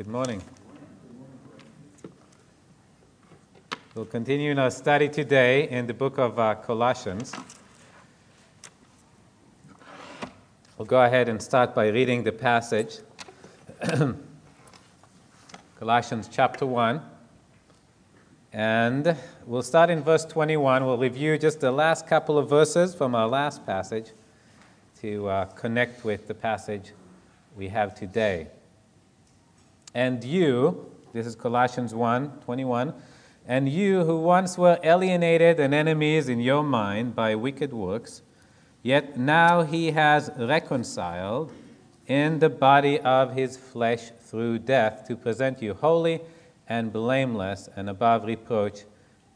Good morning. We'll continue in our study today in the book of uh, Colossians. We'll go ahead and start by reading the passage. Colossians chapter 1. And we'll start in verse 21. We'll review just the last couple of verses from our last passage to uh, connect with the passage we have today. And you, this is Colossians 1 21, and you who once were alienated and enemies in your mind by wicked works, yet now he has reconciled in the body of his flesh through death to present you holy and blameless and above reproach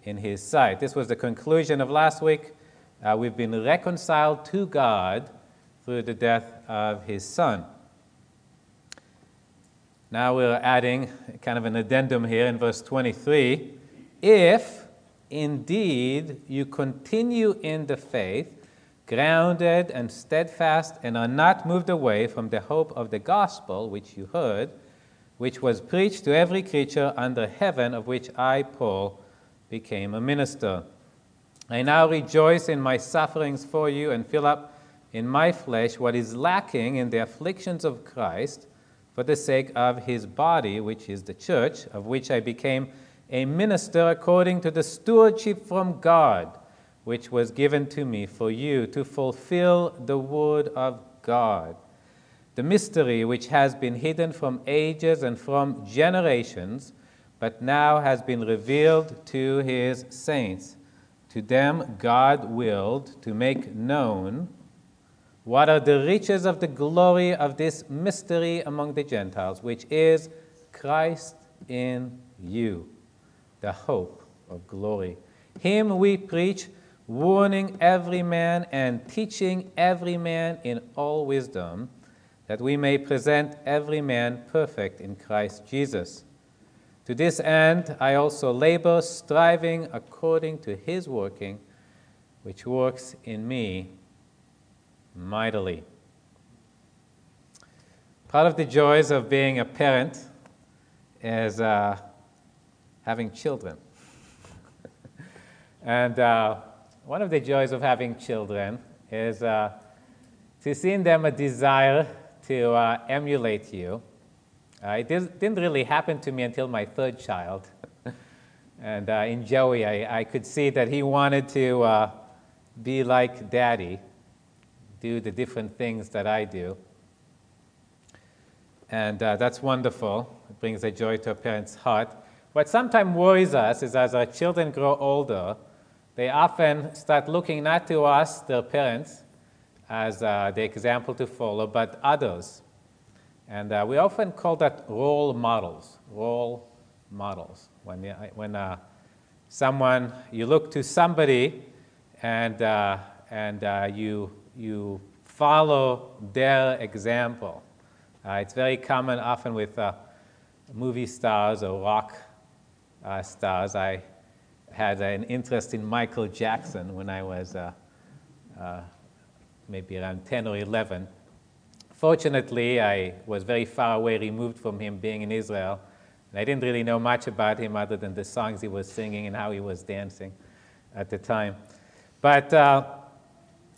in his sight. This was the conclusion of last week. Uh, we've been reconciled to God through the death of his son. Now we're adding kind of an addendum here in verse 23. If indeed you continue in the faith, grounded and steadfast, and are not moved away from the hope of the gospel which you heard, which was preached to every creature under heaven, of which I, Paul, became a minister. I now rejoice in my sufferings for you and fill up in my flesh what is lacking in the afflictions of Christ for the sake of his body, which is the church, of which I became a minister according to the stewardship from God, which was given to me for you to fulfill the word of God. The mystery which has been hidden from ages and from generations, but now has been revealed to his saints. To them God willed to make known what are the riches of the glory of this mystery among the Gentiles, which is Christ in you, the hope of glory? Him we preach, warning every man and teaching every man in all wisdom, that we may present every man perfect in Christ Jesus. To this end I also labor, striving according to his working, which works in me mightily. Part of the joys of being a parent is uh, having children. and uh, one of the joys of having children is uh, to see in them a desire to uh, emulate you. Uh, it didn't really happen to me until my third child. and uh, in Joey, I, I, could see that he wanted to be like daddy do the different things that I do. And uh, that's wonderful. It brings a joy to a parent's heart. What sometimes worries us is as our children grow older, they often start looking not to us, their parents, as uh, the example to follow, but others. And uh, we often call that role models. Role models. When, when uh, someone, you look to somebody and, uh, and uh, you you follow their example. Uh, it's very common often with uh, movie stars or rock uh, stars. I had an interest in Michael Jackson when I was uh, uh, maybe around 10 or 11. Fortunately, I was very far away, removed from him being in Israel. And I didn't really know much about him other than the songs he was singing and how he was dancing at the time. But uh,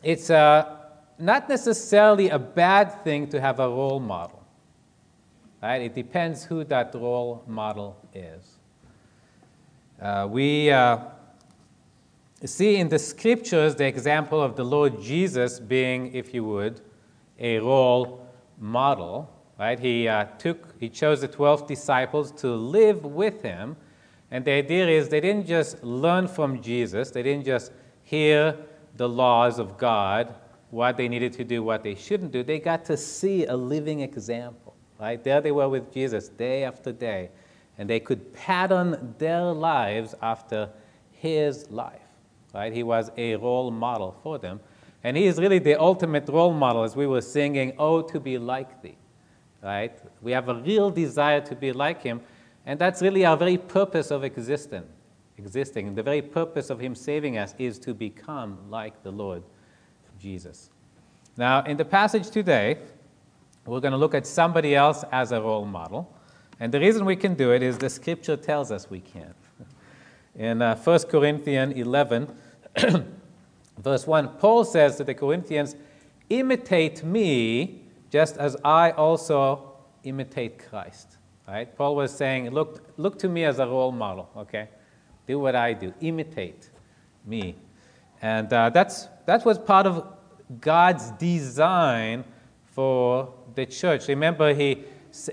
it's uh, not necessarily a bad thing to have a role model. Right? It depends who that role model is. Uh, we uh, see in the scriptures the example of the Lord Jesus being, if you would, a role model. Right? He uh, took, he chose the twelve disciples to live with him, and the idea is they didn't just learn from Jesus. They didn't just hear the laws of God, what they needed to do, what they shouldn't do. They got to see a living example. Right? There they were with Jesus day after day, and they could pattern their lives after his life. Right? He was a role model for them. And he is really the ultimate role model as we were singing, Oh, to be like thee. Right? We have a real desire to be like him, and that's really our very purpose of existence existing. And the very purpose of Him saving us is to become like the Lord Jesus. Now, in the passage today, we're going to look at somebody else as a role model. And the reason we can do it is the scripture tells us we can. In uh, 1 Corinthians 11, verse 1, Paul says to the Corinthians, Imitate me just as I also imitate Christ. Right? Paul was saying, look, look to me as a role model, okay? Do what I do, imitate me. And uh, that's, that was part of God's design for the church. Remember, he,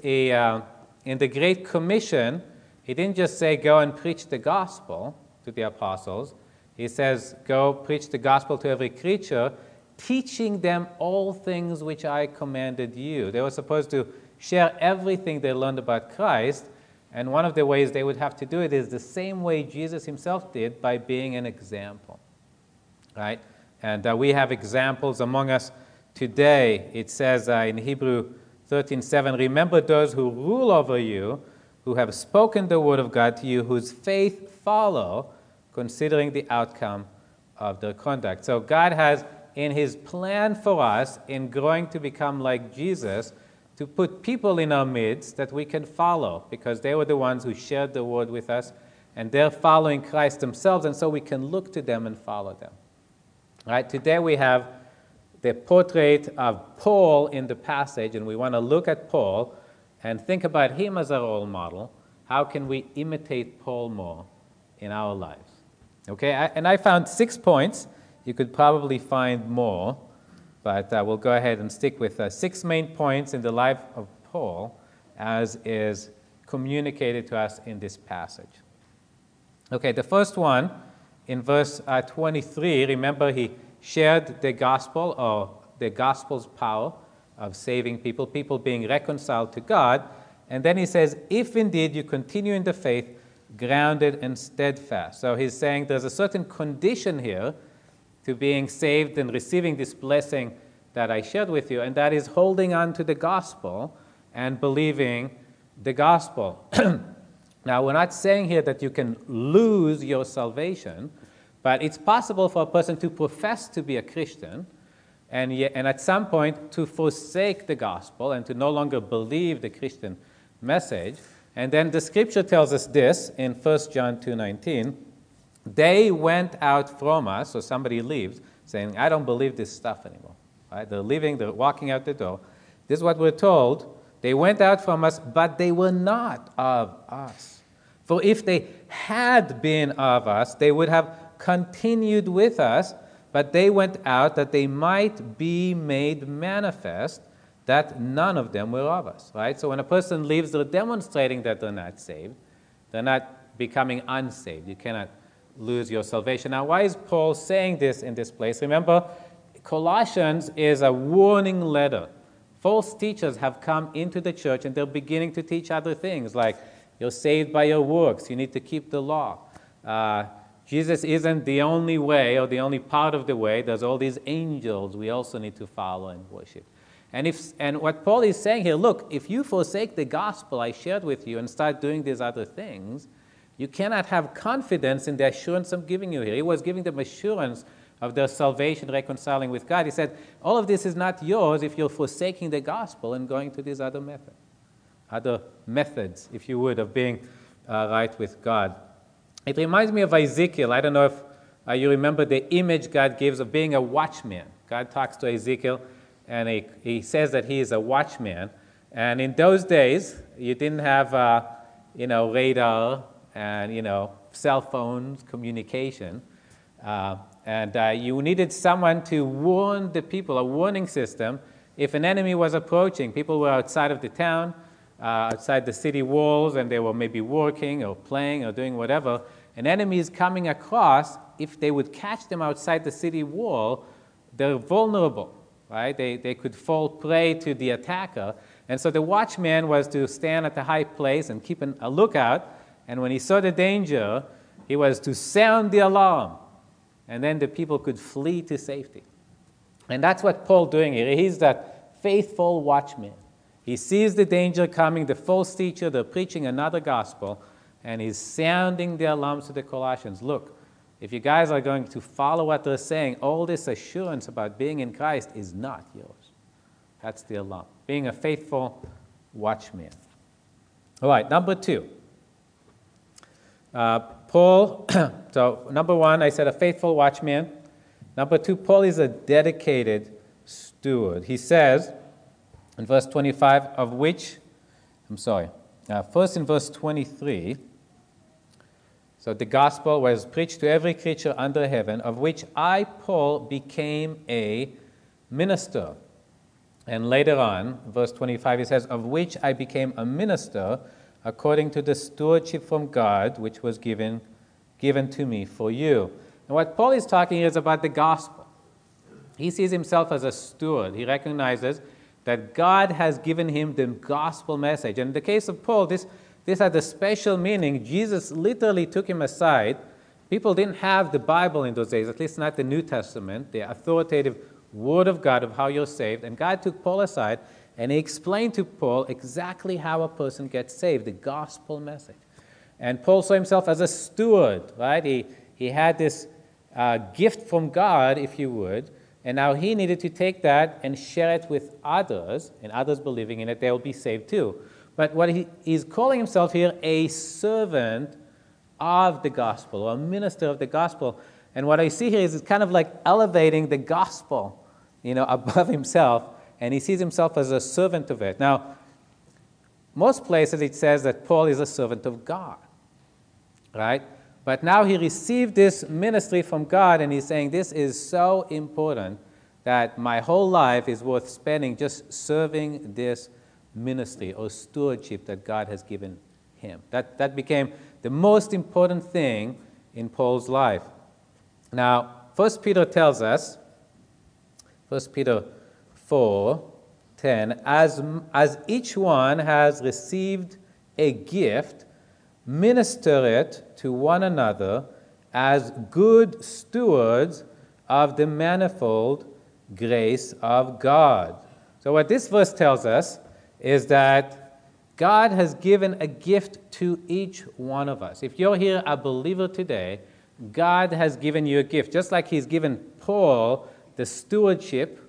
he uh, in the Great Commission, he didn't just say, go and preach the gospel to the apostles. He says, go preach the gospel to every creature, teaching them all things which I commanded you. They were supposed to share everything they learned about Christ. And one of the ways they would have to do it is the same way Jesus himself did by being an example. Right? And uh, we have examples among us today. It says uh, in Hebrew 13:7, Remember those who rule over you, who have spoken the word of God to you, whose faith follow, considering the outcome of their conduct. So God has in his plan for us in growing to become like Jesus to put people in our midst that we can follow because they were the ones who shared the word with us and they're following Christ themselves and so we can look to them and follow them. Right? Today we have the portrait of Paul in the passage, and we want to look at Paul and think about him as a role model. How can we imitate Paul more in our lives? Okay, and I found six points. You could probably find more, but uh, we'll go ahead and stick with uh, six main points in the life of Paul as is communicated to us in this passage. Okay, the first one in verse uh, 23, remember he shared the gospel or the gospel's power of saving people, people being reconciled to God. And then he says, if indeed you continue in the faith, grounded and steadfast. So he's saying there's a certain condition here to being saved and receiving this blessing that I shared with you, and that is holding on to the gospel and believing the gospel. now, we're not saying here that you can lose your salvation, but it's possible for a person to profess to be a Christian and, yet, and at some point to forsake the gospel and to no longer believe the Christian message. And then the scripture tells us this in 1 John 2:19. They went out from us, so somebody leaves, saying, I don't believe this stuff anymore. Right? They're leaving, they're walking out the door. This is what we're told. They went out from us, but they were not of us. For if they had been of us, they would have continued with us, but they went out that they might be made manifest that none of them were of us, right? So when a person leaves, they're demonstrating that they're not saved. They're not becoming unsaved. You cannot lose your salvation. Now, why is Paul saying this in this place? Remember, Colossians is a warning letter. False teachers have come into the church and they're beginning to teach other things like you're saved by your works, you need to keep the law. Uh, Jesus isn't the only way or the only part of the way. There's all these angels we also need to follow and worship. And, if, and what Paul is saying here look, if you forsake the gospel I shared with you and start doing these other things, you cannot have confidence in the assurance I'm giving you here. He was giving them assurance of their salvation, reconciling with God. He said, All of this is not yours if you're forsaking the gospel and going to these other methods, other methods, if you would, of being uh, right with God. It reminds me of Ezekiel. I don't know if uh, you remember the image God gives of being a watchman. God talks to Ezekiel and he, he says that he is a watchman. And in those days, you didn't have, uh, you know, radar and, you know, cell phones, communication. Uh, and uh, you needed someone to warn the people, a warning system. If an enemy was approaching, people were outside of the town, uh, outside the city walls and they were maybe working or playing or doing whatever, an enemy is coming across, if they would catch them outside the city wall, they're vulnerable, right? They, they could fall prey to the attacker. And so the watchman was to stand at the high place and keep an, a lookout. And when he saw the danger, he was to sound the alarm. And then the people could flee to safety. And that's what Paul doing here. He's that faithful watchman. He sees the danger coming, the false teacher, they're preaching another gospel, and he's sounding the alarms to the Colossians. Look, if you guys are going to follow what they're saying, all this assurance about being in Christ is not yours. That's the alarm. Being a faithful watchman. All right, number two. Uh, Paul, so number one, I said a faithful watchman. Number two, Paul is a dedicated steward. He says in verse 25, of which, I'm sorry, uh, first in verse 23, so the gospel was preached to every creature under heaven, of which I, Paul, became a minister. And later on, verse 25, he says, Of which I became a minister according to the stewardship from God which was given, given to me for you. And what Paul is talking is about the gospel. He sees himself as a steward. He recognizes that God has given him the gospel message. And in the case of Paul, this, this had a special meaning. Jesus literally took him aside. People didn't have the Bible in those days, at least not the New Testament, the authoritative Word of God of how you're saved. And God took Paul aside and he explained to Paul exactly how a person gets saved, the gospel message. And Paul saw himself as a steward, right? He, he had this uh, gift from God, if you would, and now he needed to take that and share it with others, and others believing in it, they will be saved too. But what he, he's calling himself here a servant of the gospel, or a minister of the gospel. And what I see here is it's kind of like elevating the gospel you know, above himself, and he sees himself as a servant of it. Now, most places it says that Paul is a servant of God, right? But now he received this ministry from God, and he's saying, This is so important that my whole life is worth spending just serving this ministry or stewardship that God has given him. That, that became the most important thing in Paul's life. Now, First Peter tells us 1 Peter 4 10, as, as each one has received a gift, minister it to one another as good stewards of the manifold grace of God. So, what this verse tells us is that God has given a gift to each one of us. If you're here a believer today, God has given you a gift, just like He's given Paul the stewardship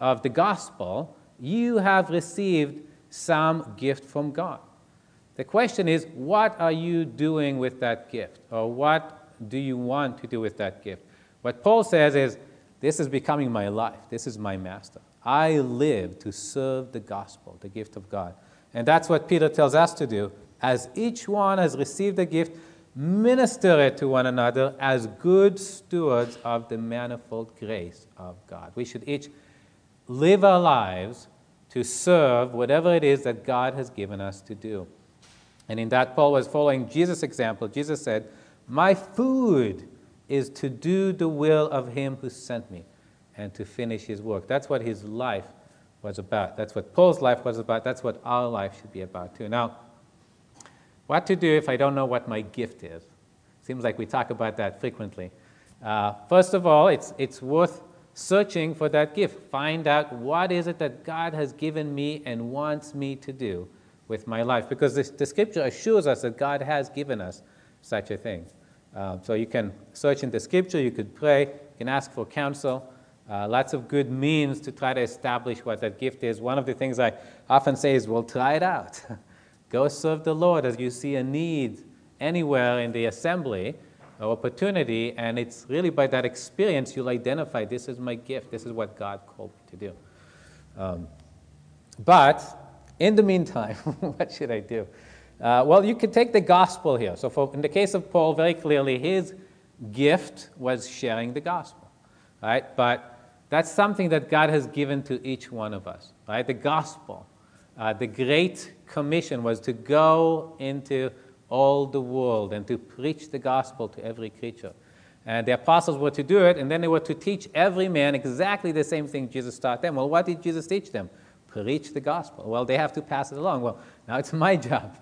of the gospel, you have received some gift from God. The question is, what are you doing with that gift? Or what do you want to do with that gift? What Paul says is, this is becoming my life. This is my master. I live to serve the gospel, the gift of God. And that's what Peter tells us to do. As each one has received a gift, minister it to one another as good stewards of the manifold grace of God. We should each live our lives to serve whatever it is that God has given us to do. And in that, Paul was following Jesus' example. Jesus said, My food is to do the will of him who sent me and to finish his work. That's what his life was about. That's what Paul's life was about. That's what our life should be about too. Now, what to do if I don't know what my gift is? Seems like we talk about that frequently. Uh, first of all, it's, it's worth searching for that gift. Find out what is it that God has given me and wants me to do with my life. Because the, the scripture assures us that God has given us such a thing. Uh, so you can search in the scripture, you could pray, you can ask for counsel. Uh, lots of good means to try to establish what that gift is. One of the things I often say is, well, try it out. Go serve the Lord as you see a need anywhere in the assembly opportunity, and it's really by that experience you'll identify this is my gift, this is what God called me to do. Um, but in the meantime, what should I do? Uh, well, you could take the gospel here. So, for, in the case of Paul, very clearly his gift was sharing the gospel, right? But that's something that God has given to each one of us, right? The gospel. Uh, the Great Commission was to go into all the world and to preach the gospel to every creature. And the apostles were to do it, and then they were to teach every man exactly the same thing Jesus taught them. Well, what did Jesus teach them? Preach the gospel. Well, they have to pass it along. Well, now it's my job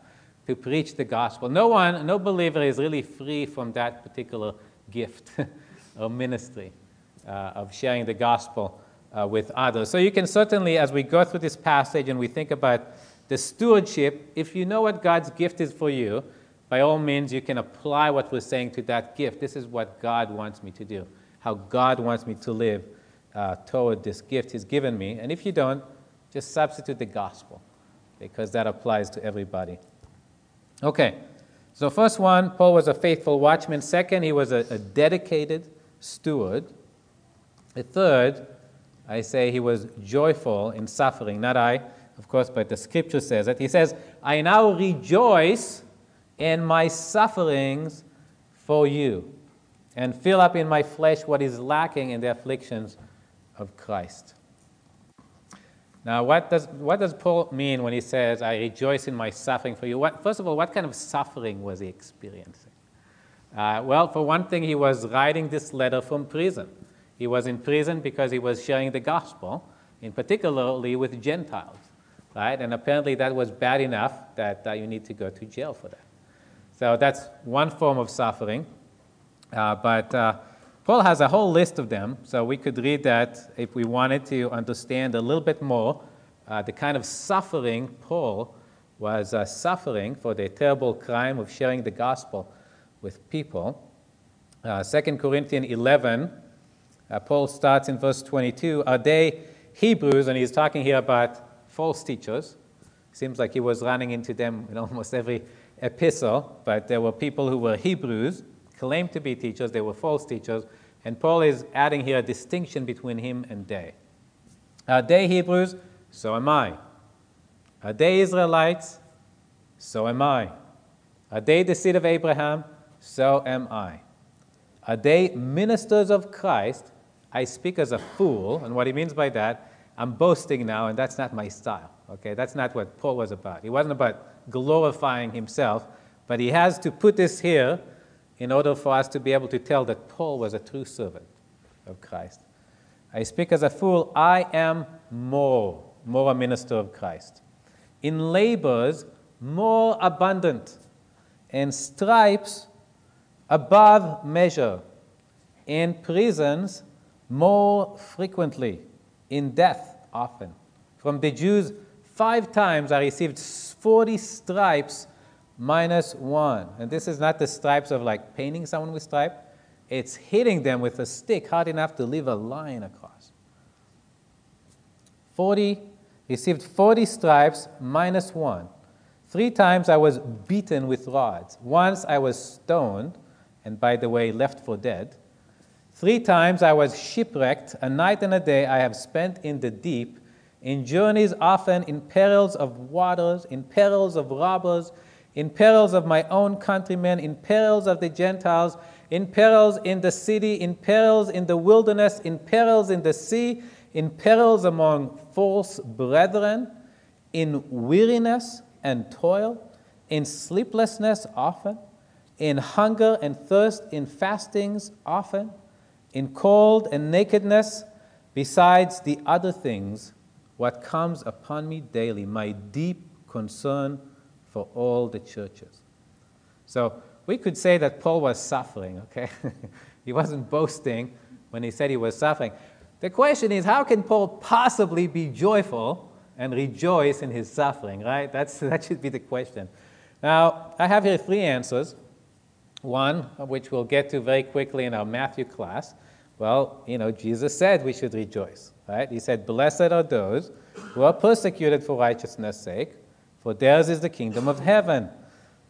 to preach the gospel. No one, no believer is really free from that particular gift or ministry uh, of sharing the gospel uh, with others. So you can certainly, as we go through this passage and we think about the stewardship, if you know what God's gift is for you, by all means, you can apply what we're saying to that gift. This is what God wants me to do, how God wants me to live uh, toward this gift He's given me. And if you don't, just substitute the gospel, because that applies to everybody. Okay, so first one, Paul was a faithful watchman. Second, he was a, a dedicated steward. The third, I say he was joyful in suffering. Not I, of course, but the scripture says it. He says, I now rejoice in my sufferings for you and fill up in my flesh what is lacking in the afflictions of Christ. Now, what does, what does Paul mean when he says, I rejoice in my suffering for you? What, first of all, what kind of suffering was he experiencing? Uh, well, for one thing, he was writing this letter from prison. He was in prison because he was sharing the gospel, in particularly with Gentiles, right? And apparently that was bad enough that uh, you need to go to jail for that. So that's one form of suffering. Uh, but uh, Paul has a whole list of them, so we could read that if we wanted to understand a little bit more uh, the kind of suffering Paul was uh, suffering for the terrible crime of sharing the gospel with people. Uh, 2 Corinthians 11, uh, Paul starts in verse 22. Are they Hebrews? And he's talking here about false teachers. Seems like he was running into them in almost every epistle, but there were people who were Hebrews claimed to be teachers, they were false teachers, and Paul is adding here a distinction between him and they. Are they Hebrews? So am I. Are they Israelites? So am I. Are they the seed of Abraham? So am I. Are they ministers of Christ? I speak as a fool, and what he means by that, I'm boasting now, and that's not my style. Okay, that's not what Paul was about. He wasn't about glorifying himself, but he has to put this here in order for us to be able to tell that Paul was a true servant of Christ. I speak as a fool, I am more, more a minister of Christ. In labors, more abundant, in stripes, above measure, in prisons, more frequently, in death, often. From the Jews, five times I received 40 stripes minus 1. And this is not the stripes of like painting someone with stripe. It's hitting them with a stick hard enough to leave a line across. 40, received 40 stripes minus 1. Three times I was beaten with rods. Once I was stoned, and by the way, left for dead. Three times I was shipwrecked. A night and a day I have spent in the deep, in journeys often, in perils of waters, in perils of robbers, in perils of my own countrymen, in perils of the Gentiles, in perils in the city, in perils in the wilderness, in perils in the sea, in perils among false brethren, in weariness and toil, in sleeplessness often, in hunger and thirst, in fastings often, in cold and nakedness, besides the other things, what comes upon me daily, my deep concern for all the churches. So we could say that Paul was suffering, okay? he wasn't boasting when he said he was suffering. The question is, how can Paul possibly be joyful and rejoice in his suffering, right? That's, that should be the question. Now, I have here three answers. One, which we'll get to very quickly in our Matthew class. Well, you know, Jesus said we should rejoice, right? He said, Blessed are those who are persecuted for righteousness' sake, for theirs is the kingdom of heaven.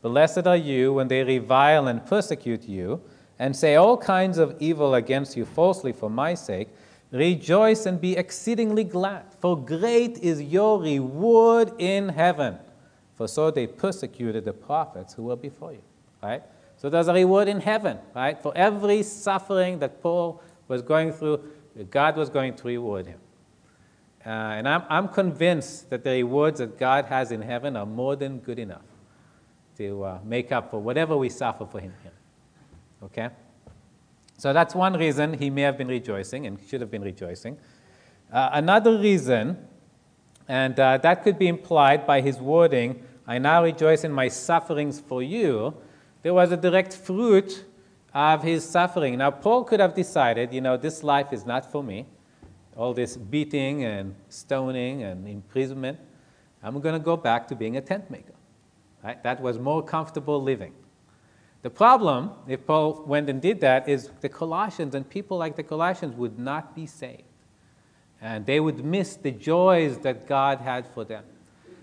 Blessed are you when they revile and persecute you, and say all kinds of evil against you falsely for my sake. Rejoice and be exceedingly glad, for great is your reward in heaven. For so they persecuted the prophets who were before you. Right? So there's a reward in heaven, right? For every suffering that Paul was going through, God was going to reward him. Uh, and I'm, I'm convinced that the rewards that God has in heaven are more than good enough to uh, make up for whatever we suffer for Him here. Okay? So that's one reason he may have been rejoicing and should have been rejoicing. Uh, another reason, and uh, that could be implied by his wording, I now rejoice in my sufferings for you, there was a direct fruit of his suffering. Now, Paul could have decided, you know, this life is not for me all this beating and stoning and imprisonment, I'm going to go back to being a tent maker. Right? That was more comfortable living. The problem, if Paul went and did that, is the Colossians and people like the Colossians would not be saved. And they would miss the joys that God had for them.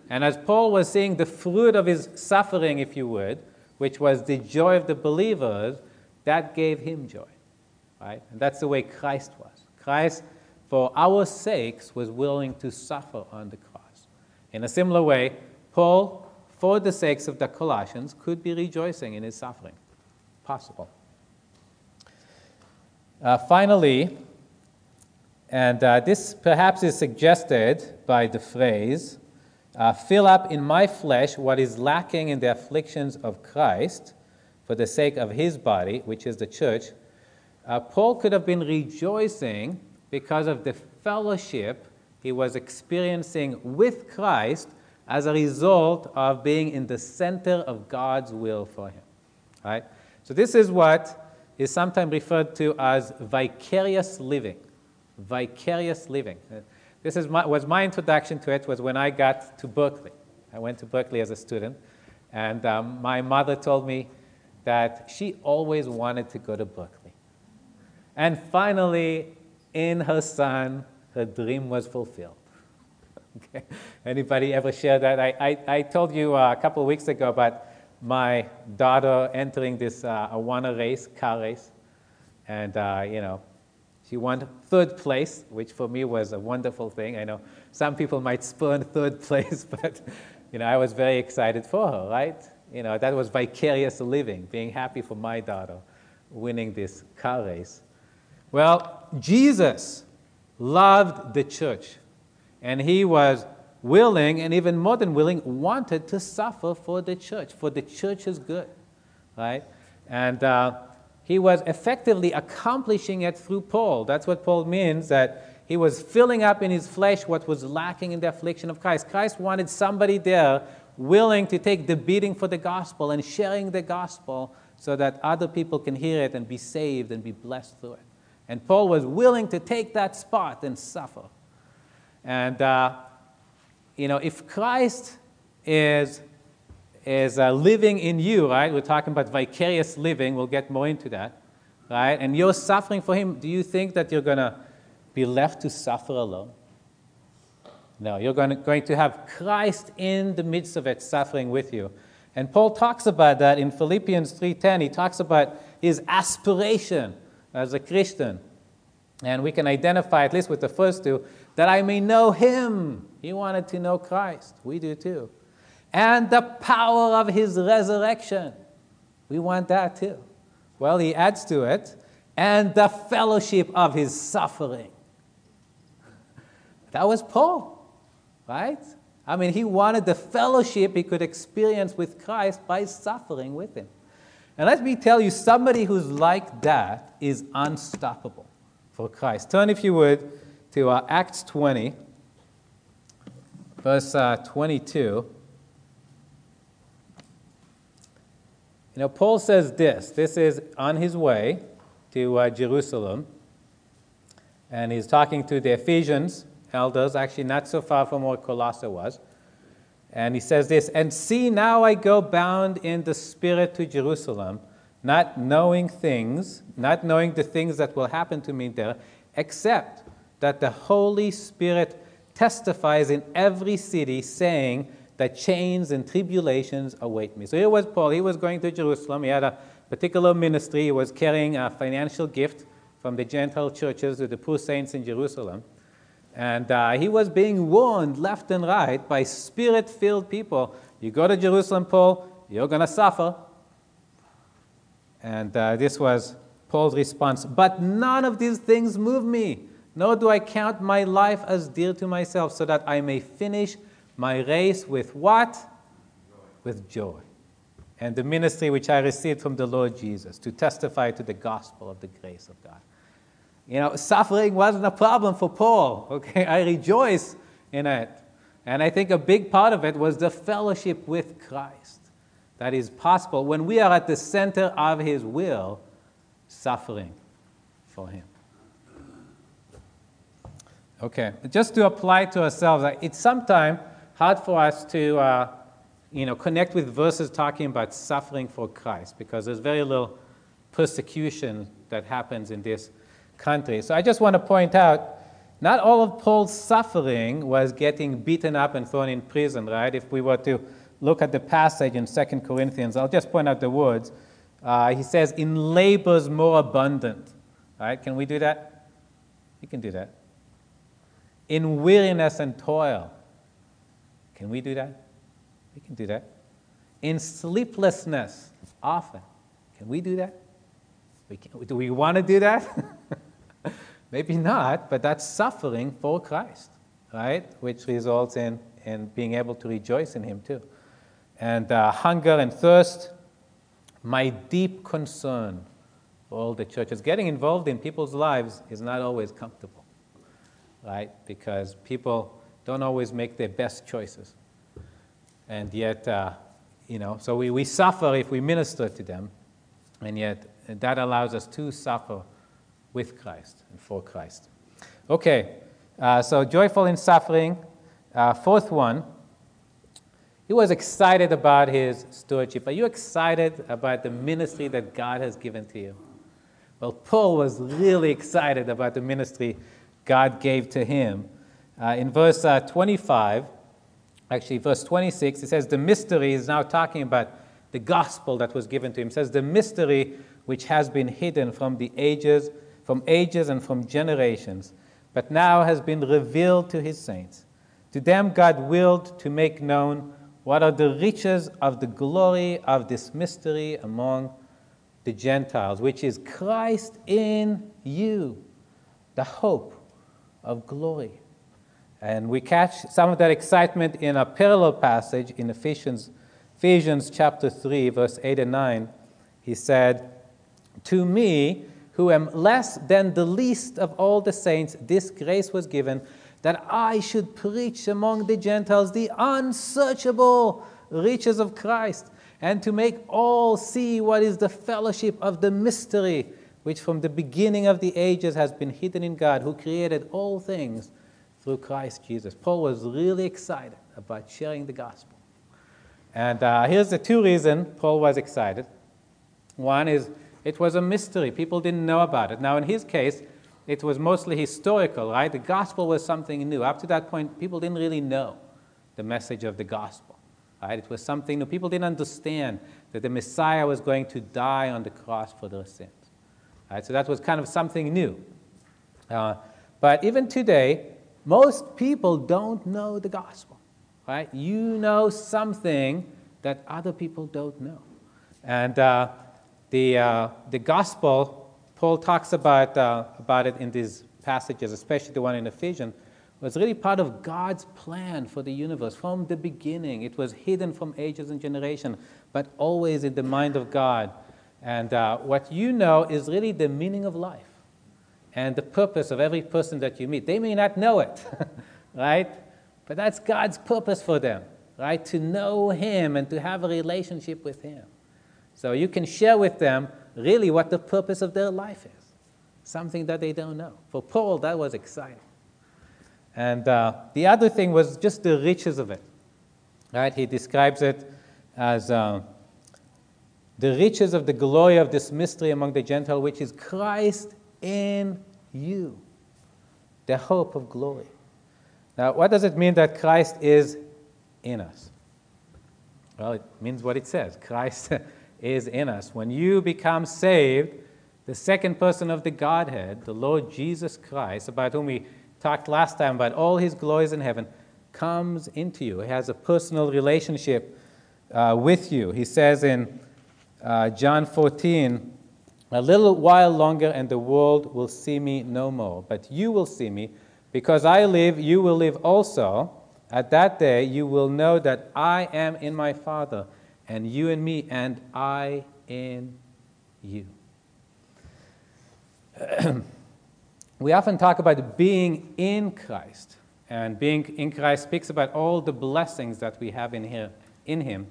And as Paul was seeing the fruit of his suffering, if you would, which was the joy of the believers, that gave him joy. Right? And that's the way Christ was. Christ, for our sakes, was willing to suffer on the cross. In a similar way, Paul, for the sakes of the Colossians, could be rejoicing in his suffering. Possible. Uh, finally, and uh, this perhaps is suggested by the phrase, uh, fill up in my flesh what is lacking in the afflictions of Christ for the sake of his body, which is the church. Uh, Paul could have been rejoicing because of the fellowship he was experiencing with Christ as a result of being in the center of God's will for him. Right? So, this is what is sometimes referred to as vicarious living. Vicarious living. This is my, was my introduction to it was when I got to Berkeley. I went to Berkeley as a student, and um, my mother told me that she always wanted to go to Berkeley. And finally, in her son, her dream was fulfilled. okay. Anybody ever share that? I, I, I told you uh, a couple of weeks ago about my daughter entering this uh, Awana race, car race, and uh, you know, she won third place, which for me was a wonderful thing. I know some people might spurn third place, but you know, I was very excited for her, right? You know, that was vicarious living, being happy for my daughter winning this car race. Well, Jesus loved the church, and he was willing, and even more than willing, wanted to suffer for the church, for the church's good, right? And uh, he was effectively accomplishing it through Paul. That's what Paul means, that he was filling up in his flesh what was lacking in the affliction of Christ. Christ wanted somebody there willing to take the beating for the gospel and sharing the gospel so that other people can hear it and be saved and be blessed through it. And Paul was willing to take that spot and suffer. And, uh, you know, if Christ is is uh, living in you, right? We're talking about vicarious living. We'll get more into that, right? And you're suffering for Him. Do you think that you're going to be left to suffer alone? No, you're going to, going to have Christ in the midst of it, suffering with you. And Paul talks about that in Philippians 3:10. He talks about his aspiration as a Christian. And we can identify, at least with the first two, that I may know him. He wanted to know Christ. We do too and the power of his resurrection. We want that too. Well, he adds to it, and the fellowship of his suffering. That was Paul, right? I mean, he wanted the fellowship he could experience with Christ by suffering with him. And let me tell you, somebody who's like that is unstoppable for Christ. Turn, if you would, to uh, Acts 20, verse uh, 22. You know, Paul says this. This is on his way to uh, Jerusalem, and he's talking to the Ephesians elders, actually not so far from where Colossae was. And he says this, and see, now I go bound in the Spirit to Jerusalem, not knowing things, not knowing the things that will happen to me there, except that the Holy Spirit testifies in every city, saying, that chains and tribulations await me. So here was Paul. He was going to Jerusalem. He had a particular ministry. He was carrying a financial gift from the Gentile churches to the poor saints in Jerusalem. And uh, he was being warned left and right by spirit filled people. You go to Jerusalem, Paul, you're going to suffer. And uh, this was Paul's response. But none of these things move me, nor do I count my life as dear to myself, so that I may finish my race with what? With joy. And the ministry which I received from the Lord Jesus to testify to the gospel of the grace of God. You know, suffering wasn't a problem for Paul, okay? I rejoice in it. And I think a big part of it was the fellowship with Christ that is possible when we are at the center of His will, suffering for Him. Okay, just to apply to ourselves, it's sometimes hard for us to uh, you know, connect with verses talking about suffering for Christ because there's very little persecution that happens in this country. So I just want to point out not all of Paul's suffering was getting beaten up and thrown in prison, right? If we were to look at the passage in 2 Corinthians, I'll just point out the words. Uh, he says, in labors more abundant. Right? Can we do that? We can do that. In weariness and toil. Can we do that? We can do that. In sleeplessness, often. Can we do that? We can, do we want to do that? Maybe not, but that's suffering for Christ, right? Which results in, in being able to rejoice in Him too. And uh, hunger and thirst, my deep concern for all the churches. Getting involved in people's lives is not always comfortable, right? Because people don't always make their best choices. And yet, uh, you know, so we, we suffer if we minister to them, and yet that allows us to suffer with Christ and for Christ. Okay, uh, so joyful in suffering. Uh, fourth one, he was excited about his stewardship. Are you excited about the ministry that God has given to you? Well, Paul was really excited about the ministry God gave to him. Uh, in verse uh, 25, actually, verse 26, it says, The mystery is now talking about the gospel that was given to him. It says, The mystery which has been hidden from the ages from ages and from generations, but now has been revealed to his saints. To them, God willed to make known what are the riches of the glory of this mystery among the Gentiles, which is Christ in you, the hope of glory. And we catch some of that excitement in a parallel passage in Ephesians, Ephesians chapter 3, verse 8 and 9. He said, To me, who am less than the least of all the saints, this grace was given that I should preach among the Gentiles the unsearchable riches of Christ, and to make all see what is the fellowship of the mystery which from the beginning of the ages has been hidden in God, who created all things through Christ Jesus. Paul was really excited about sharing the gospel. And uh, here's the two reasons Paul was excited. One is it was a mystery. People didn't know about it. Now, in his case, it was mostly historical, right? The gospel was something new. Up to that point, people didn't really know the message of the gospel, right? It was something new. People didn't understand that the Messiah was going to die on the cross for their sins, right? So that was kind of something new. Uh, but even today, most people don't know the gospel, right? You know something that other people don't know. And uh, the, uh, the gospel, Paul talks about, uh, about it in these passages, especially the one in Ephesians, was really part of God's plan for the universe from the beginning. It was hidden from ages and generations, but always in the mind of God. And uh, what you know is really the meaning of life and the purpose of every person that you meet. They may not know it, right? But that's God's purpose for them, right? To know Him and to have a relationship with Him. So you can share with them really what the purpose of their life is, something that they don't know. For Paul, that was exciting. And uh, the other thing was just the riches of it. Right? He describes it as uh, the riches of the glory of this mystery among the Gentiles, which is Christ in you, the hope of glory. Now, what does it mean that Christ is in us? Well, it means what it says Christ is in us. When you become saved, the second person of the Godhead, the Lord Jesus Christ, about whom we talked last time about all his glories in heaven, comes into you. He has a personal relationship uh, with you. He says in uh, John 14, A little while longer, and the world will see me no more. But you will see me. Because I live, you will live also. At that day, you will know that I am in my Father and you in me, and I in you. we often talk about being in Christ, and being in Christ speaks about all the blessings that we have in, here, in Him.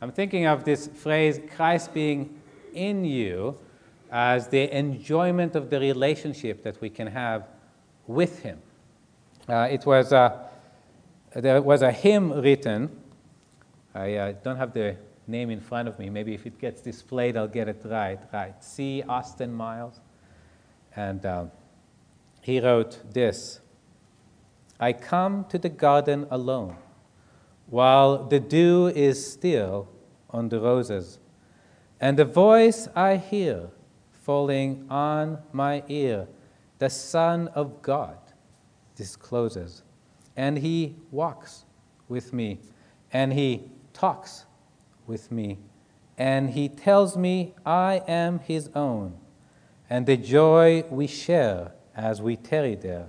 I'm thinking of this phrase, Christ being in you, as the enjoyment of the relationship that we can have with Him. Uh, it was a, there was a hymn written. I uh, don't have the name in front of me. Maybe if it gets displayed, I'll get it right. Right. C. Austin Miles. And um, he wrote this I come to the garden alone, while the dew is still on the roses. And the voice I hear falling on my ear, the Son of God discloses. And he walks with me, and he talks with me, and he tells me I am his own, and the joy we share as we tarry there,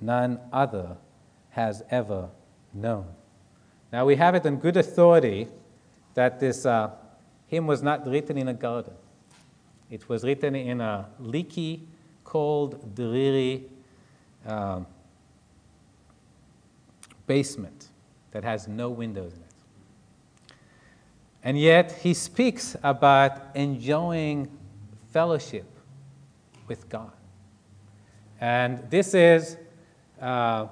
none other has ever known. Now we have it on good authority that this uh, hymn was not written in a garden. It was written in a leaky, cold, dreary um, basement that has no windows in it. And yet, he speaks about enjoying fellowship with God. And this is uh,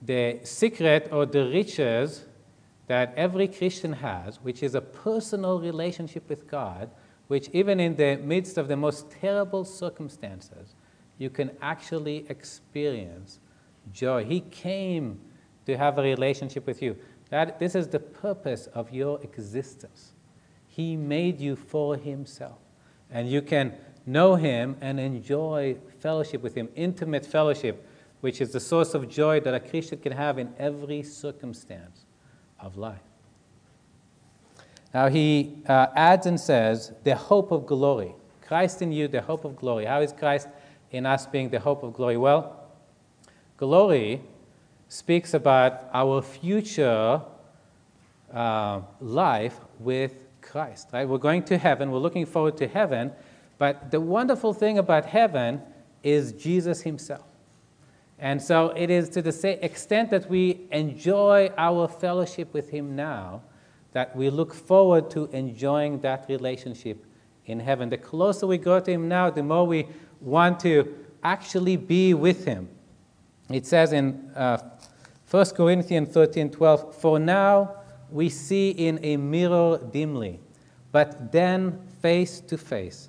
the secret or the riches that every Christian has, which is a personal relationship with God, which, even in the midst of the most terrible circumstances, you can actually experience joy. He came to have a relationship with you. That, this is the purpose of your existence. He made you for Himself. And you can know Him and enjoy fellowship with Him, intimate fellowship, which is the source of joy that a Christian can have in every circumstance of life. Now he uh, adds and says, the hope of glory. Christ in you, the hope of glory. How is Christ in us being the hope of glory? Well, glory speaks about our future uh, life with Christ, right? We're going to heaven, we're looking forward to heaven, but the wonderful thing about heaven is Jesus himself. And so it is to the extent that we enjoy our fellowship with him now, that we look forward to enjoying that relationship in heaven. The closer we go to him now, the more we want to actually be with him. It says in uh, 1 Corinthians 13 12, For now we see in a mirror dimly, but then face to face.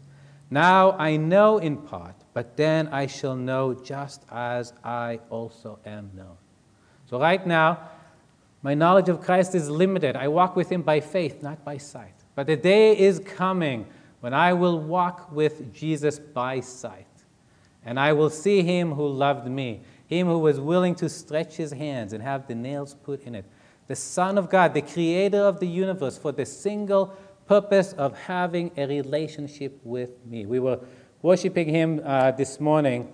Now I know in part, but then I shall know just as I also am known. So, right now, my knowledge of Christ is limited. I walk with Him by faith, not by sight. But the day is coming when I will walk with Jesus by sight. And I will see Him who loved me, Him who was willing to stretch His hands and have the nails put in it. The Son of God, the Creator of the universe, for the single purpose of having a relationship with me. We were worshiping Him uh, this morning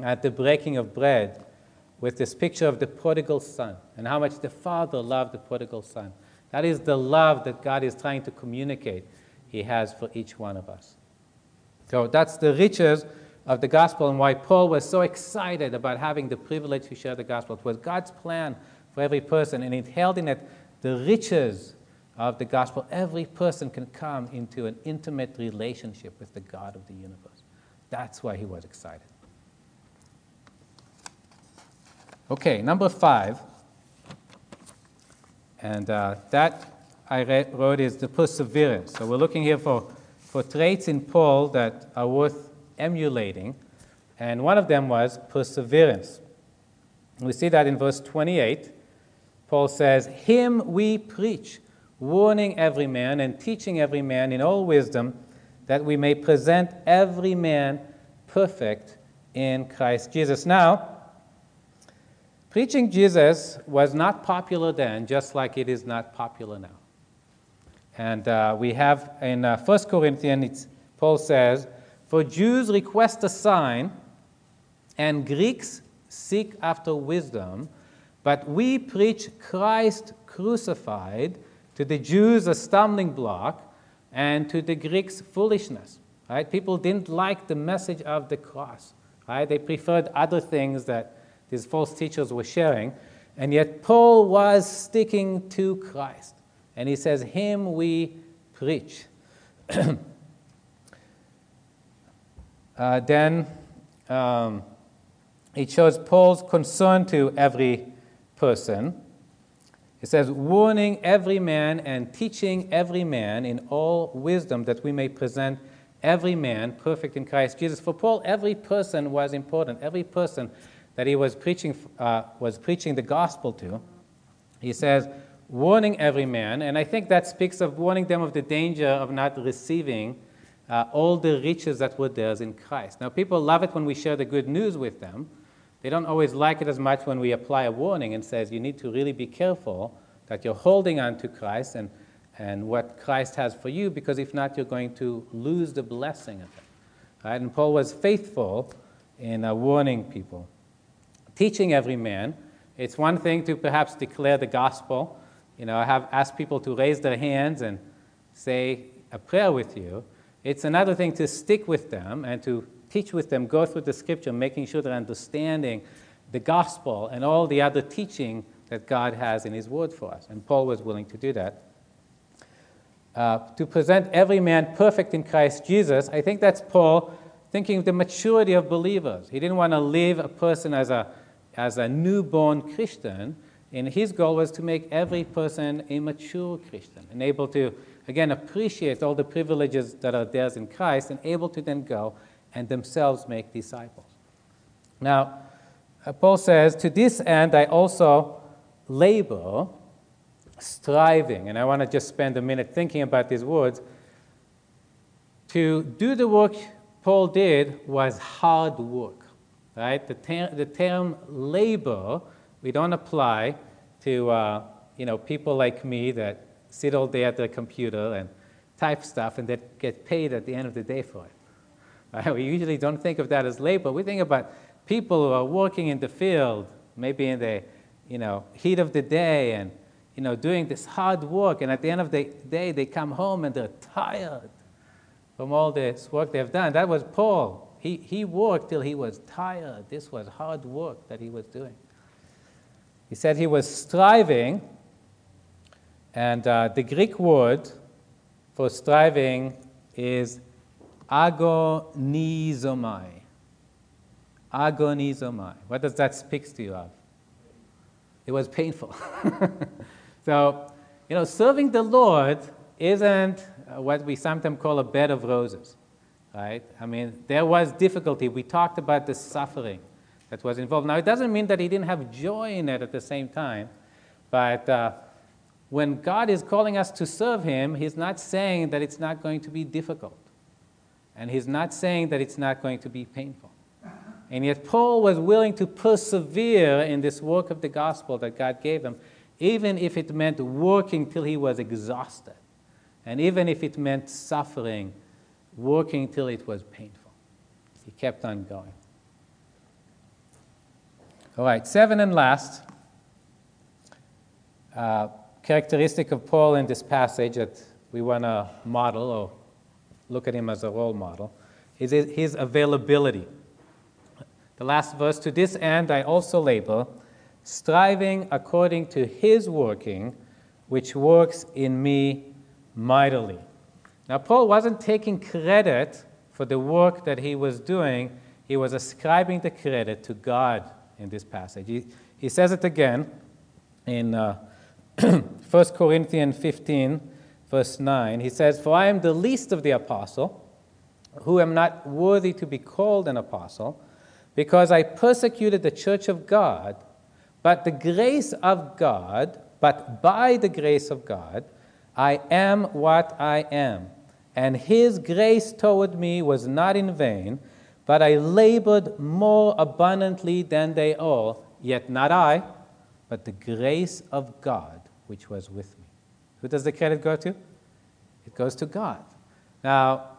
at the breaking of bread with this picture of the prodigal son and how much the Father loved the prodigal son. That is the love that God is trying to communicate He has for each one of us. So that's the riches of the gospel and why Paul was so excited about having the privilege to share the gospel. It was God's plan for every person, and it held in it the riches of the gospel. Every person can come into an intimate relationship with the God of the universe. That's why he was excited. Okay, number five, and uh, that I wrote is the perseverance. So we're looking here for, for traits in Paul that are worth emulating, and one of them was perseverance. We see that in verse 28. Paul says, Him we preach, warning every man and teaching every man in all wisdom, that we may present every man perfect in Christ Jesus. Now, Preaching Jesus was not popular then, just like it is not popular now. And uh, we have in uh, 1 Corinthians, Paul says, For Jews request a sign, and Greeks seek after wisdom, but we preach Christ crucified, to the Jews a stumbling block, and to the Greeks foolishness. Right? People didn't like the message of the cross. Right? They preferred other things that these false teachers were sharing. And yet, Paul was sticking to Christ. And he says, Him we preach. uh, then um, it shows Paul's concern to every person. It says, warning every man and teaching every man in all wisdom that we may present every man perfect in Christ Jesus. For Paul, every person was important. Every person that he was preaching, uh, was preaching the gospel to. He says, warning every man, and I think that speaks of warning them of the danger of not receiving uh, all the riches that were theirs in Christ. Now, people love it when we share the good news with them. They don't always like it as much when we apply a warning and says you need to really be careful that you're holding on to Christ and, and what Christ has for you, because if not, you're going to lose the blessing of it. Right? And Paul was faithful in uh, warning people. Teaching every man, it's one thing to perhaps declare the gospel. You know, I have asked people to raise their hands and say a prayer with you. It's another thing to stick with them and to teach with them, go through the scripture, making sure they're understanding the gospel and all the other teaching that God has in His Word for us. And Paul was willing to do that. Uh, to present every man perfect in Christ Jesus, I think that's Paul thinking of the maturity of believers. He didn't want to leave a person as a, as a newborn Christian, and his goal was to make every person a mature Christian and able to, again, appreciate all the privileges that are theirs in Christ and able to then go and themselves make disciples. Now, uh, Paul says, To this end I also labor, striving, and I want to just spend a minute thinking about these words. To do the work Paul did was hard work, right? The, ter- the term labor we don't apply to uh, you know people like me that sit all day at their computer and type stuff and that get paid at the end of the day for it. Right? We usually don't think of that as labor. We think about people who are working in the field, maybe in the you know, heat of the day and you know, doing this hard work, and at the end of the day, they come home and they're tired from all this work they've done. That was Paul. He, he worked till he was tired. This was hard work that he was doing. He said he was striving, and uh, the Greek word for striving is agonizomai. Agonizomai. What does that speak to you of? It was painful. so, you know, serving the Lord isn't what we sometimes call a bed of roses, right? I mean, there was difficulty. We talked about the suffering that was involved. Now, it doesn't mean that he didn't have joy in it at the same time, but uh, when God is calling us to serve him, he's not saying that it's not going to be difficult. And he's not saying that it's not going to be painful. And yet, Paul was willing to persevere in this work of the gospel that God gave him, even if it meant working till he was exhausted, and even if it meant suffering, working till it was painful. He kept on going. All right, seven and last uh, characteristic of Paul in this passage that we want to model or look at him as a role model is his availability. The last verse To this end I also labor, striving according to his working, which works in me mightily. Now, Paul wasn't taking credit for the work that he was doing, he was ascribing the credit to God in this passage. He, he says it again in uh, 1 Corinthians 15, verse 9. He says, For I am the least of the apostle, who am not worthy to be called an apostle, because I persecuted the church of God, but the grace of God, but by the grace of God, I am what I am. And his grace toward me was not in vain, but I labored more abundantly than they all, yet not I, but the grace of God which was with me. Who does the credit go to? It goes to God. Now,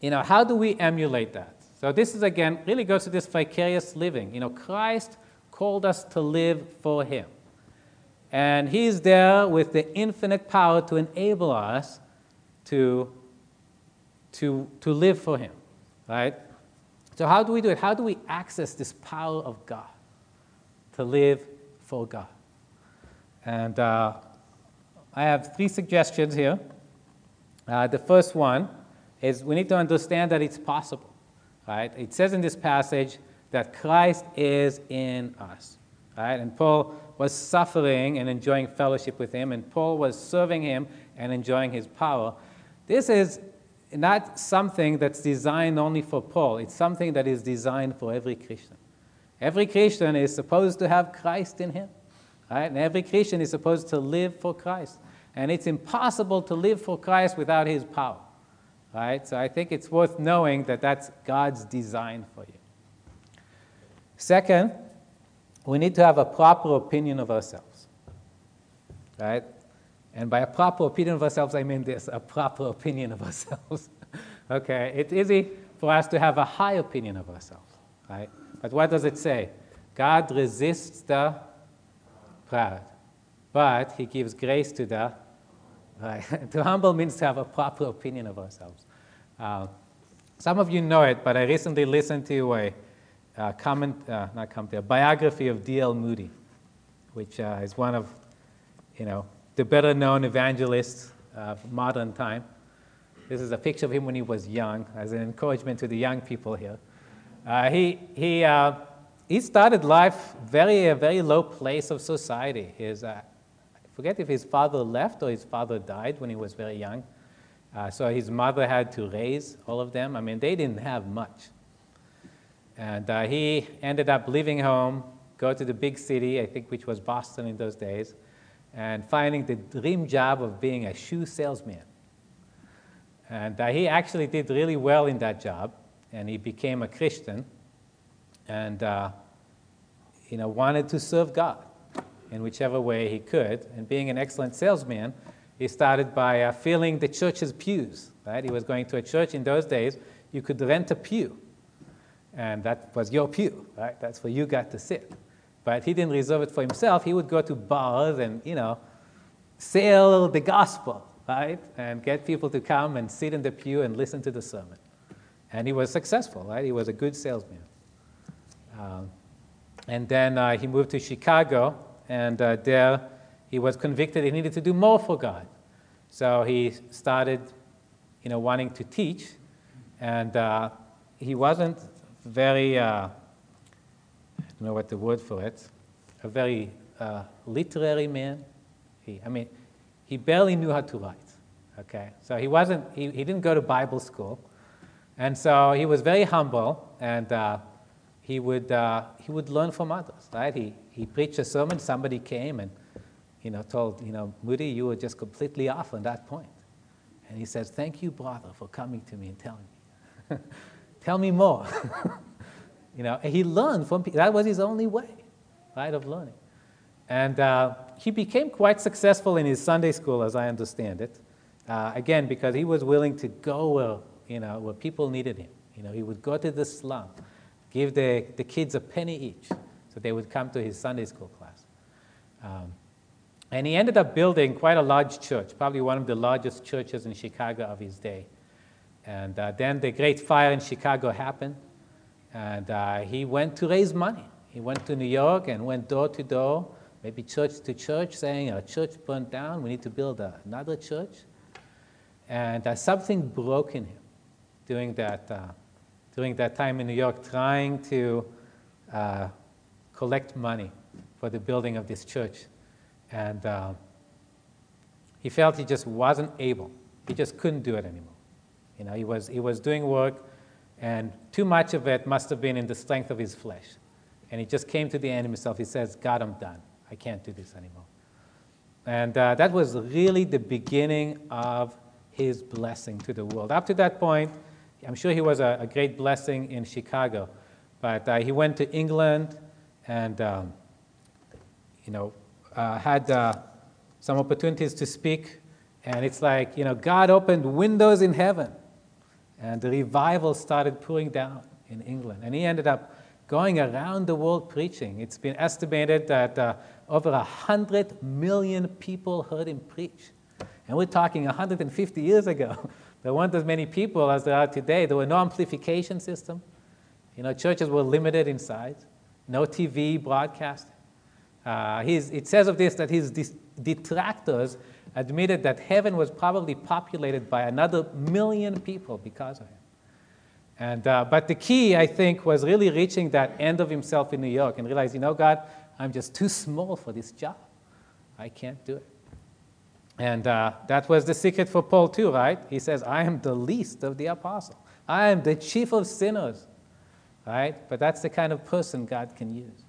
you know, how do we emulate that? So this is again really goes to this vicarious living. You know, Christ called us to live for him. And he's there with the infinite power to enable us to, to, to live for him. Right? So, how do we do it? How do we access this power of God to live for God? And uh, I have three suggestions here. Uh, the first one is we need to understand that it's possible. Right? It says in this passage that Christ is in us. Right? And Paul was suffering and enjoying fellowship with him, and Paul was serving him and enjoying his power. This is not something that's designed only for Paul, it's something that is designed for every Christian. Every Christian is supposed to have Christ in him. Right? And every Christian is supposed to live for Christ. And it's impossible to live for Christ without his power. Right? So I think it's worth knowing that that's God's design for you. Second, we need to have a proper opinion of ourselves. Right? And by a proper opinion of ourselves, I mean this a proper opinion of ourselves. okay? It's easy for us to have a high opinion of ourselves. Right? But what does it say? God resists the proud, but he gives grace to the right. to humble means to have a proper opinion of ourselves. Uh, some of you know it, but I recently listened to a, a comment, uh, not comment, a biography of D.L. Moody, which uh, is one of, you know, the better known evangelists of modern time. This is a picture of him when he was young, as an encouragement to the young people here. Uh, he, he, uh, he started life very, a very low place of society. His, uh, I forget if his father left or his father died when he was very young. Uh, so his mother had to raise all of them. I mean, they didn't have much. And uh, he ended up leaving home, go to the big city, I think which was Boston in those days, and finding the dream job of being a shoe salesman. And uh, he actually did really well in that job, and he became a Christian, and uh, you know wanted to serve God in whichever way he could. And being an excellent salesman, he started by uh, filling the church's pews. Right? He was going to a church in those days. You could rent a pew, and that was your pew. Right? That's where you got to sit. But he didn't reserve it for himself. He would go to bars and, you know, sell the gospel, right? And get people to come and sit in the pew and listen to the sermon. And he was successful, right? He was a good salesman. Um, and then uh, he moved to Chicago, and uh, there he was convicted he needed to do more for God. So he started, you know, wanting to teach, and uh, he wasn't very uh, don't know what the word for it, a very literary man. He, I mean, he barely knew how to write. Okay, so he wasn't. He, he didn't go to Bible school, and so he was very humble, and uh, he would uh, he would learn from others. Right? He he preached a sermon. Somebody came and you know told you know Moody, you were just completely off on that point. And he says, "Thank you, brother, for coming to me and telling me. Tell me more." You know, and he learned from people. That was his only way, right, of learning. And uh, he became quite successful in his Sunday school, as I understand it. Uh, again, because he was willing to go where, you know, where people needed him. You know, he would go to the slum, give the, the kids a penny each, so they would come to his Sunday school class. Um, and he ended up building quite a large church, probably one of the largest churches in Chicago of his day. And uh, then the Great Fire in Chicago happened, and uh, he went to raise money. He went to New York and went door to door, maybe church to church, saying, Our church burned down, we need to build another church. And uh, something broke in him during that, uh, during that time in New York, trying to uh, collect money for the building of this church. And uh, he felt he just wasn't able. He just couldn't do it anymore. You know, he was, he was doing work and too much of it must have been in the strength of his flesh. And he just came to the end of himself. He says, God, I'm done. I can't do this anymore. And uh, that was really the beginning of his blessing to the world. Up to that point, I'm sure he was a, a great blessing in Chicago. But uh, he went to England and, um, you know, uh, had uh, some opportunities to speak. And it's like, you know, God opened windows in heaven and the revival started pouring down in England. And he ended up going around the world preaching. It's been estimated that uh, over 100 million people heard him preach. And we're talking 150 years ago. There weren't as many people as there are today. There were no amplification system. You know, churches were limited in size. No TV broadcast. Uh, it says of this that his detractors admitted that heaven was probably populated by another million people because of him. And, uh, but the key, I think, was really reaching that end of himself in New York and realizing, you know, God, I'm just too small for this job. I can't do it. And uh, that was the secret for Paul, too, right? He says, I am the least of the apostle. I am the chief of sinners. right? But that's the kind of person God can use.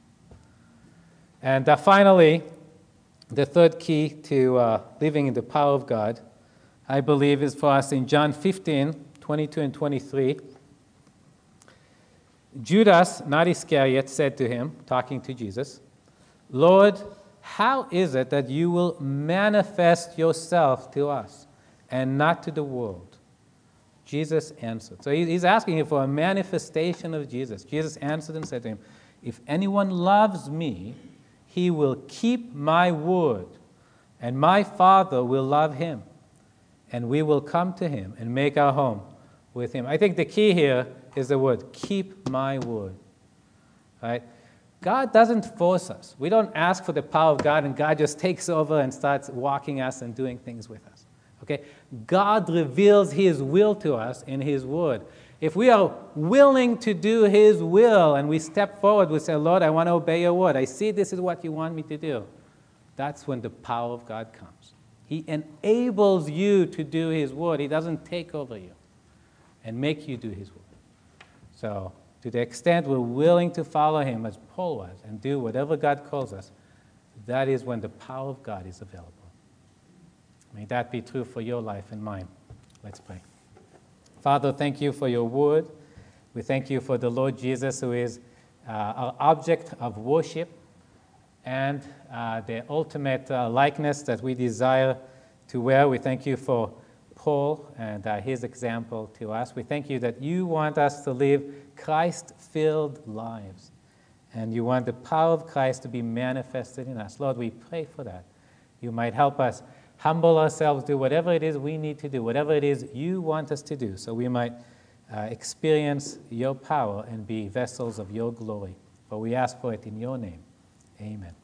And uh, finally, the third key to uh, living in the power of God, I believe, is for us in John 15 22 and 23. Judas, not Iscariot, said to him, talking to Jesus, Lord, how is it that you will manifest yourself to us and not to the world? Jesus answered. So he's asking him for a manifestation of Jesus. Jesus answered and said to him, If anyone loves me, he will keep my word, and my Father will love him, and we will come to him and make our home with him. I think the key here is the word keep my word. Right? God doesn't force us. We don't ask for the power of God and God just takes over and starts walking us and doing things with us. Okay? God reveals his will to us in his word. If we are willing to do his will and we step forward, we say, Lord, I want to obey your word. I see this is what you want me to do. That's when the power of God comes. He enables you to do his word. He doesn't take over you and make you do his will. So, to the extent we're willing to follow him as Paul was and do whatever God calls us, that is when the power of God is available. May that be true for your life and mine. Let's pray. Father, thank you for your word. We thank you for the Lord Jesus, who is uh, our object of worship and uh, the ultimate uh, likeness that we desire to wear. We thank you for Paul and uh, his example to us. We thank you that you want us to live Christ filled lives. And you want the power of Christ to be manifested in us. Lord, we pray for that. You might help us humble ourselves, do whatever it is we need to do, whatever it is you want us to do, so we might uh, experience your power and be vessels of your glory. For we ask for it in your name. Amen.